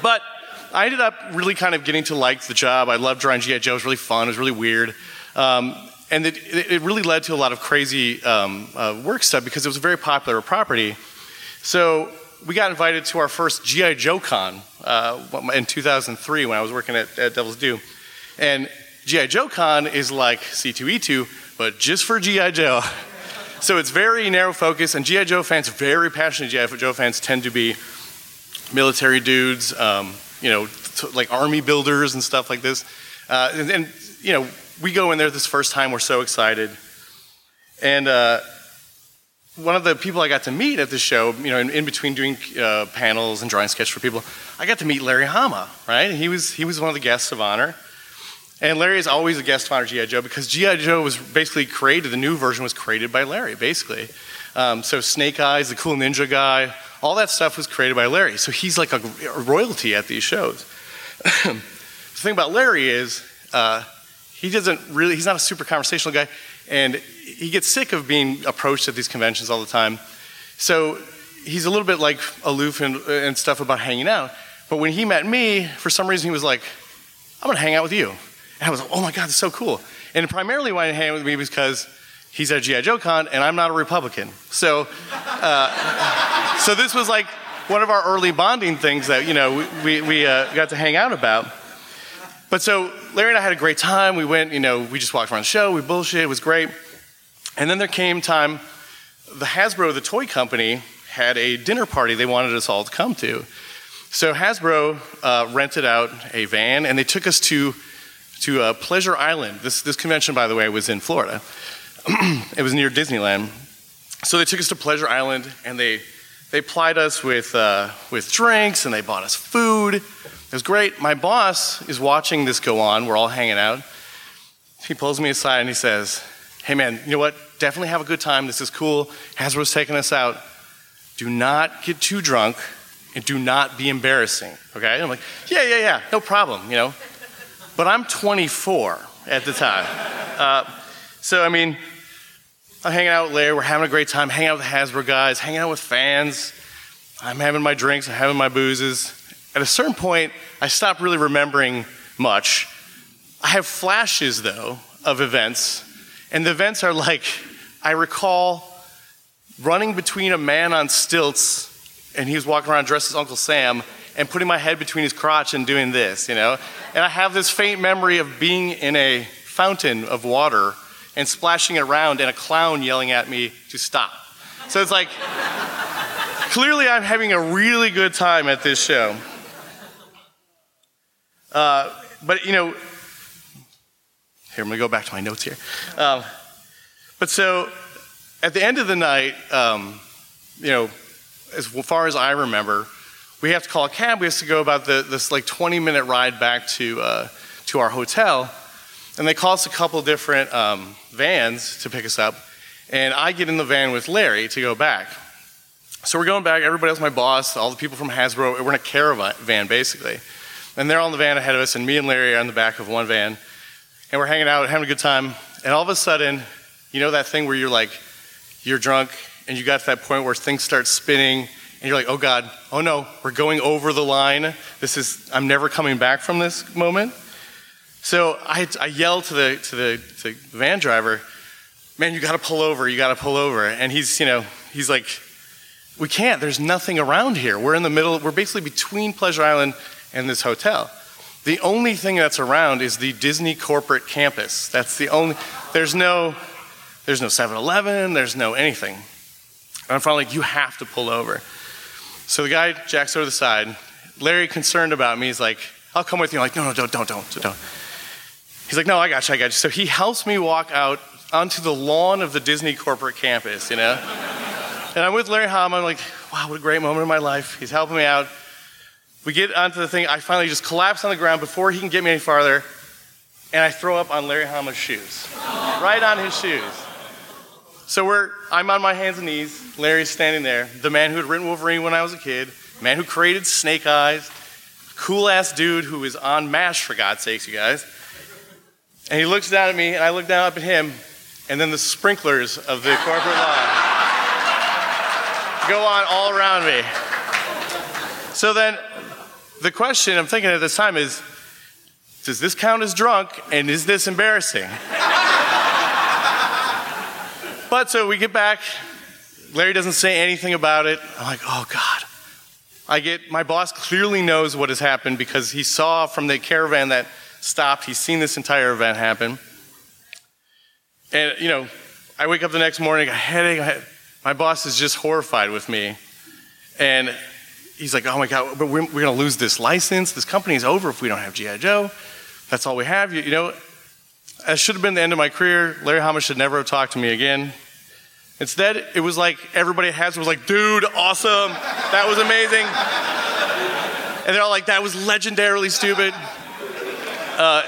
but I ended up really kind of getting to like the job. I loved drawing G.I. Joe, it was really fun, it was really weird. Um, and it, it, really led to a lot of crazy um, uh, work stuff because it was a very popular property. So we got invited to our first GI Joe Con uh, in 2003 when I was working at, at Devil's Due, and GI Joe Con is like C2E2, but just for GI Joe. So it's very narrow focus, and GI Joe fans, very passionate GI Joe fans, tend to be military dudes, um, you know, like army builders and stuff like this. Uh, and, and, you know, we go in there this first time, we're so excited, and. Uh, one of the people I got to meet at the show, you know, in, in between doing uh, panels and drawing sketch for people, I got to meet Larry Hama, right? He was, he was one of the guests of honor. And Larry is always a guest of honor G.I. Joe because G.I. Joe was basically created, the new version was created by Larry, basically. Um, so Snake Eyes, the cool ninja guy, all that stuff was created by Larry. So he's like a, royalty at these shows. the thing about Larry is uh, he doesn't really, he's not a super conversational guy. And he gets sick of being approached at these conventions all the time. So he's a little bit like aloof and, and stuff about hanging out. But when he met me, for some reason he was like, I'm gonna hang out with you. And I was like, oh my God, that's so cool. And primarily why he hang out with me was because he's at G.I. Joe Con and I'm not a Republican. So, uh, so this was like one of our early bonding things that, you know, we, we uh, got to hang out about. But so Larry and I had a great time. We went, you know, we just walked around the show, we bullshit, it was great. And then there came time, the Hasbro, the toy company, had a dinner party they wanted us all to come to. So Hasbro uh, rented out a van and they took us to, to uh, Pleasure Island. This, this convention, by the way, was in Florida. it was near Disneyland. So they took us to Pleasure Island and they they plied us with uh, with drinks and they bought us food. It was great. My boss is watching this go on. We're all hanging out. He pulls me aside and he says, "Hey man, you know what? Definitely have a good time. This is cool. Hasbro's taking us out. Do not get too drunk and do not be embarrassing." Okay? I'm like, "Yeah, yeah, yeah. No problem." You know. But I'm 24 at the time. Uh, so I mean, I'm hanging out with Larry. We're having a great time. Hanging out with the Hasbro guys. Hanging out with fans. I'm having my drinks. I'm having my boozes. At a certain point, I stop really remembering much. I have flashes though of events, and the events are like I recall running between a man on stilts, and he was walking around dressed as Uncle Sam, and putting my head between his crotch and doing this, you know. And I have this faint memory of being in a fountain of water and splashing around and a clown yelling at me to stop. So it's like, clearly I'm having a really good time at this show. Uh, but, you know, here, I'm going to go back to my notes here. Um, but so at the end of the night, um, you know, as far as I remember, we have to call a cab. We have to go about the, this like 20 minute ride back to, uh, to our hotel. And they call us a couple different um, vans to pick us up. And I get in the van with Larry to go back. So we're going back. Everybody else, my boss, all the people from Hasbro, we're in a caravan van basically. And they're on the van ahead of us, and me and Larry are in the back of one van. And we're hanging out, having a good time. And all of a sudden, you know that thing where you're like, you're drunk, and you got to that point where things start spinning, and you're like, oh God, oh no, we're going over the line. This is, I'm never coming back from this moment. So I, I yell to the, to, the, to the van driver, man, you got to pull over, you got to pull over. And he's, you know, he's like, we can't, there's nothing around here. We're in the middle, we're basically between Pleasure Island and this hotel. The only thing that's around is the Disney corporate campus. That's the only, there's no, there's no 7-Eleven, there's no anything. And I'm finally like, you have to pull over. So the guy jacks over the side. Larry, concerned about me, he's like, I'll come with you. I'm like, no, no, don't, don't, don't, don't. He's like, no, I got you, I got you. So he helps me walk out onto the lawn of the Disney corporate campus, you know? and I'm with Larry Hama. I'm like, wow, what a great moment in my life. He's helping me out. We get onto the thing. I finally just collapse on the ground before he can get me any farther, and I throw up on Larry Hama's shoes, right on his shoes. So we're, I'm on my hands and knees. Larry's standing there, the man who had written Wolverine when I was a kid, man who created Snake Eyes, cool ass dude who is on MASH, for God's sakes, you guys. And he looks down at me, and I look down up at him, and then the sprinklers of the corporate lawn go on all around me. So then, the question I'm thinking at this time is Does this count as drunk, and is this embarrassing? but so we get back. Larry doesn't say anything about it. I'm like, oh God. I get, my boss clearly knows what has happened because he saw from the caravan that stopped, he's seen this entire event happen. And, you know, I wake up the next morning, a headache. My boss is just horrified with me. And he's like, oh my God, but we're, we're going to lose this license. This company is over if we don't have G.I. Joe. That's all we have. You, you know, that should have been the end of my career. Larry Hama should never have talked to me again. Instead, it was like everybody has was like, dude, awesome. That was amazing. And they're all like, that was legendarily stupid. Uh,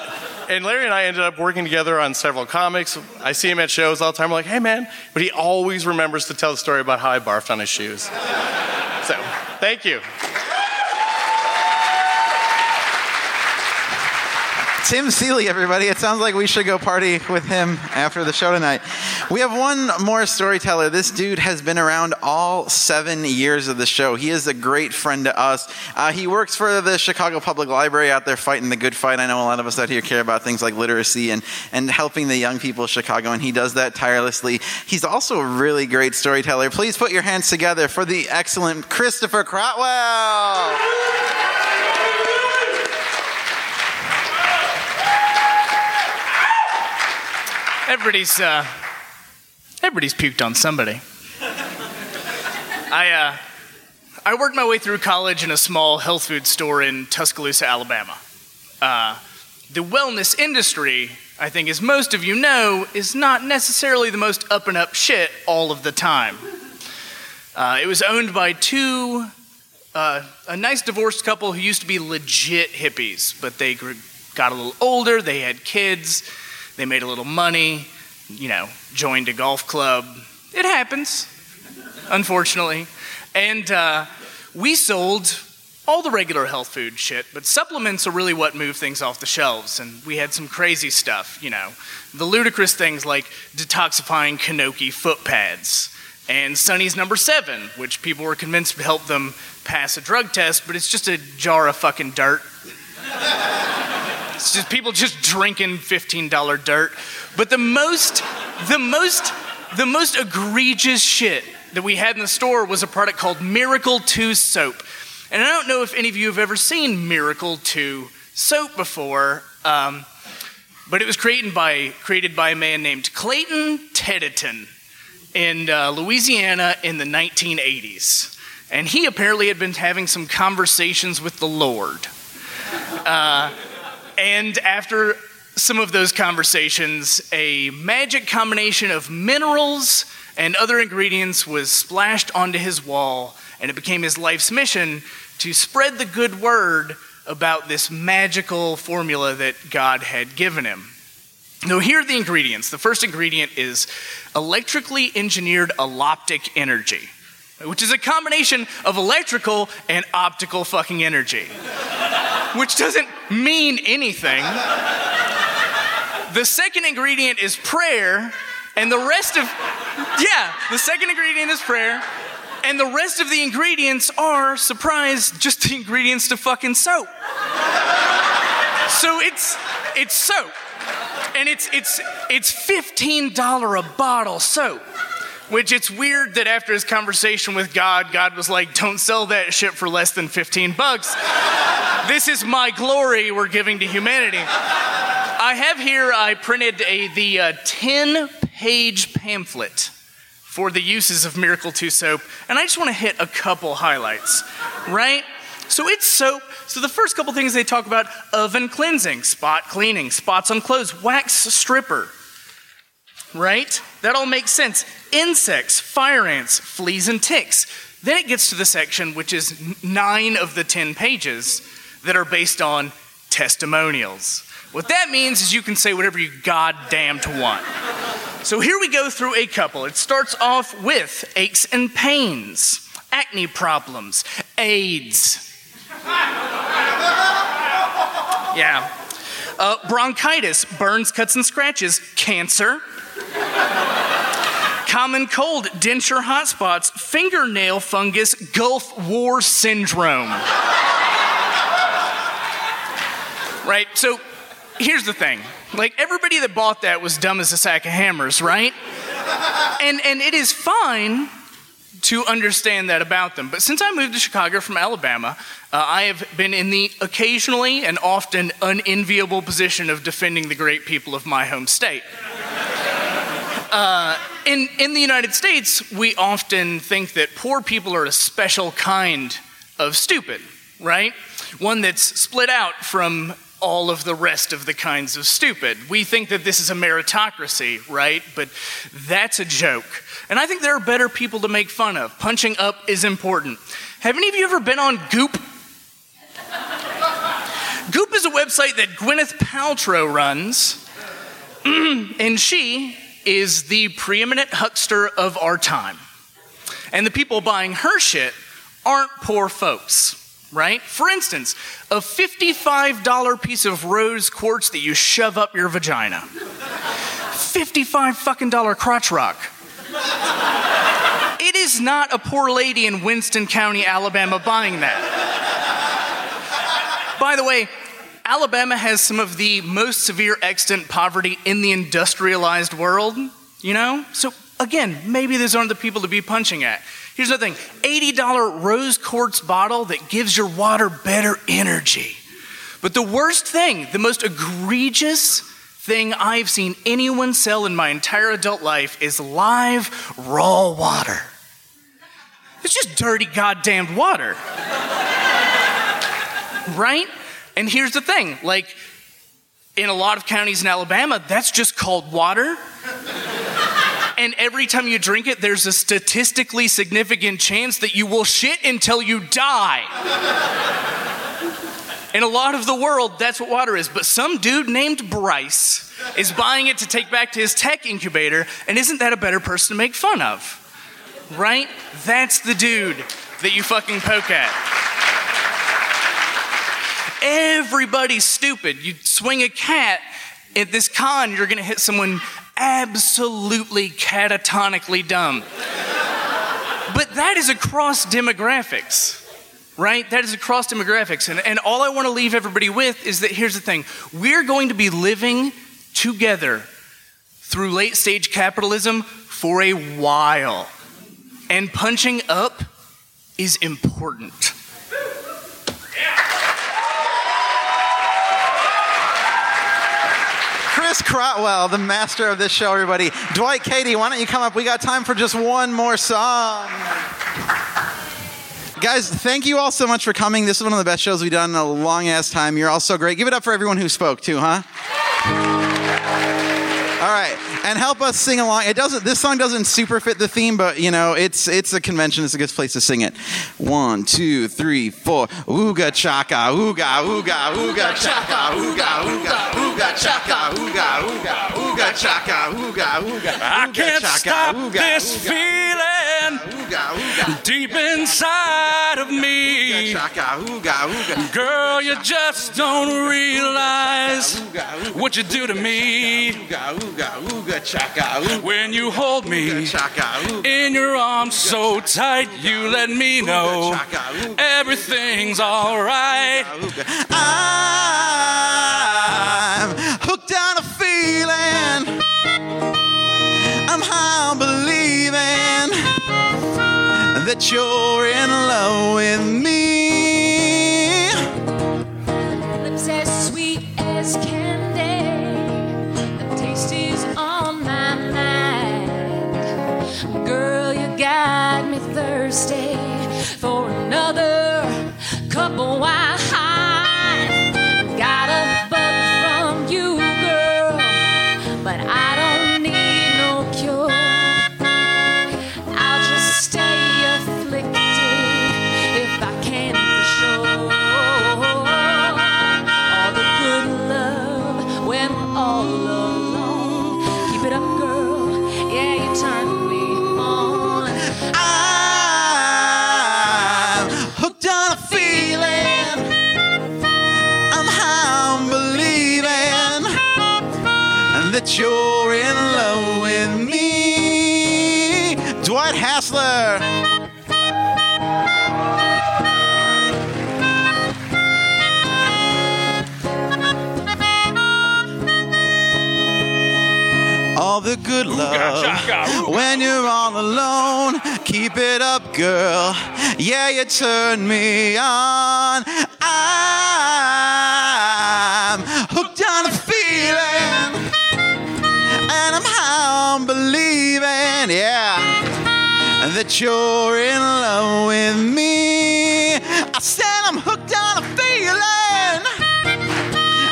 and Larry and I ended up working together on several comics. I see him at shows all the time. I'm like, hey man. But he always remembers to tell the story about how I barfed on his shoes. So, thank you. Tim Seeley, everybody. It sounds like we should go party with him after the show tonight. We have one more storyteller. This dude has been around all seven years of the show. He is a great friend to us. Uh, he works for the Chicago Public Library out there fighting the good fight. I know a lot of us out here care about things like literacy and, and helping the young people of Chicago, and he does that tirelessly. He's also a really great storyteller. Please put your hands together for the excellent Christopher Crotwell. Everybody's uh, everybody's puked on somebody. I uh, I worked my way through college in a small health food store in Tuscaloosa, Alabama. Uh, the wellness industry I think, as most of you know, is not necessarily the most up and up shit all of the time. Uh, it was owned by two, uh, a nice divorced couple who used to be legit hippies, but they grew, got a little older, they had kids, they made a little money, you know, joined a golf club. It happens, unfortunately. And uh, we sold all the regular health food shit, but supplements are really what move things off the shelves. And we had some crazy stuff, you know, the ludicrous things like detoxifying Kinoki foot pads and Sonne's number seven, which people were convinced would help them pass a drug test, but it's just a jar of fucking dirt. It's just people just drinking $15 dirt. But the most, the most, the most egregious shit that we had in the store was a product called Miracle 2 soap. And I don't know if any of you have ever seen Miracle 2 soap before, um, but it was created by, created by a man named Clayton Tedeton in uh, Louisiana in the 1980s. And he apparently had been having some conversations with the Lord. Uh, and after some of those conversations, a magic combination of minerals and other ingredients was splashed onto his wall, and it became his life's mission to spread the good word about this magical formula that God had given him. Now, here are the ingredients. The first ingredient is electrically engineered alloptic energy, which is a combination of electrical and optical fucking energy, which doesn't mean anything. The second ingredient is prayer, and the rest of, yeah, the second ingredient is prayer, and the rest of the ingredients are, surprise, just the ingredients to fucking soap. So it's, it's soap and it's it's it's fifteen dollar a bottle soap. Which it's weird that after his conversation with God, God was like, "Don't sell that shit for less than fifteen bucks. this is my glory we're giving to humanity." I have here. I printed a the uh, ten page pamphlet for the uses of Miracle 2 soap, and I just want to hit a couple highlights, right? So it's soap. So the first couple things they talk about oven cleansing, spot cleaning, spots on clothes, wax stripper. Right? That all makes sense. Insects, fire ants, fleas and ticks. Then it gets to the section which is 9 of the 10 pages that are based on testimonials. What that means is you can say whatever you goddamn want. So here we go through a couple. It starts off with aches and pains, acne problems, AIDS, yeah. Uh, bronchitis, burns, cuts, and scratches, cancer. Common cold, denture hotspots, fingernail fungus, Gulf War syndrome. right? So here's the thing like, everybody that bought that was dumb as a sack of hammers, right? And, and it is fine to understand that about them. But since I moved to Chicago from Alabama, uh, I have been in the occasionally and often unenviable position of defending the great people of my home state. Uh, in, in the United States, we often think that poor people are a special kind of stupid, right? One that's split out from all of the rest of the kinds of stupid. We think that this is a meritocracy, right? But that's a joke. And I think there are better people to make fun of. Punching up is important. Have any of you ever been on Goop? Goop is a website that Gwyneth Paltrow runs, and she is the preeminent huckster of our time. And the people buying her shit aren't poor folks, right? For instance, a $55 piece of rose quartz that you shove up your vagina. 55 fucking dollar crotch rock. It is not a poor lady in Winston County, Alabama buying that. By the way, Alabama has some of the most severe extant poverty in the industrialized world, you know? So, again, maybe those aren't the people to be punching at. Here's the thing $80 rose quartz bottle that gives your water better energy. But the worst thing, the most egregious thing I've seen anyone sell in my entire adult life is live raw water. It's just dirty goddamn water. right? And here's the thing like, In a lot of counties in Alabama, that's just called water. And every time you drink it, there's a statistically significant chance that you will shit until you die. In a lot of the world, that's what water is. But some dude named Bryce is buying it to take back to his tech incubator, and isn't that a better person to make fun of? Right? That's the dude that you fucking poke at. Everybody's stupid. You swing a cat at this con, you're gonna hit someone absolutely catatonically dumb. But that is across demographics right? That is across demographics. And, and all I want to leave everybody with is that here's the thing we're going to be living together through late stage capitalism for a while. And punching up is important. Chris Crotwell, the master of this show, everybody. Dwight, Katie, why don't you come up? We got time for just one more song. Guys, thank you all so much for coming. This is one of the best shows we've done in a long ass time. You're all so great. Give it up for everyone who spoke too, huh? All right, and help us sing along. It doesn't. This song doesn't super fit the theme, but you know, it's it's a convention. It's a good place to sing it. One, two, three, four. Ooga chaka, ooga ooga ooga chaka, ooga ooga ooga chaka, ooga ooga ooga chaka, ooga ooga. I can't stop this feeling deep inside of me. Girl, you just don't realize what you do to me when you hold me in your arms so tight. You let me know everything's alright. I'm hooked on a feeling. I'm high on believing that you're in love with me. Lips as sweet as candy. Girl, you got me thirsty for another cup of wine. Girl. Yeah, you turn me on. I'm hooked on a feeling, and I'm high on believing, yeah, that you're in love with me. I said I'm hooked on a feeling,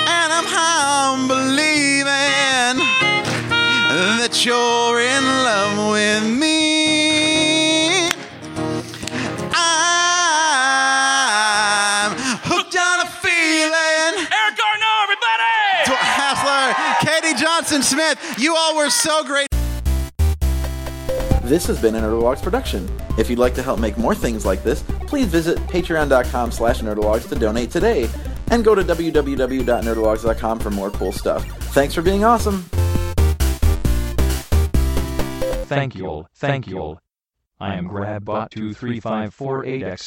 and I'm high on believing that you're in you all were so great. This has been a Nerdologues production. If you'd like to help make more things like this, please visit patreon.com slash nerdologues to donate today. And go to www.nerdologues.com for more cool stuff. Thanks for being awesome. Thank you all. Thank you all. I am GrabBot23548X.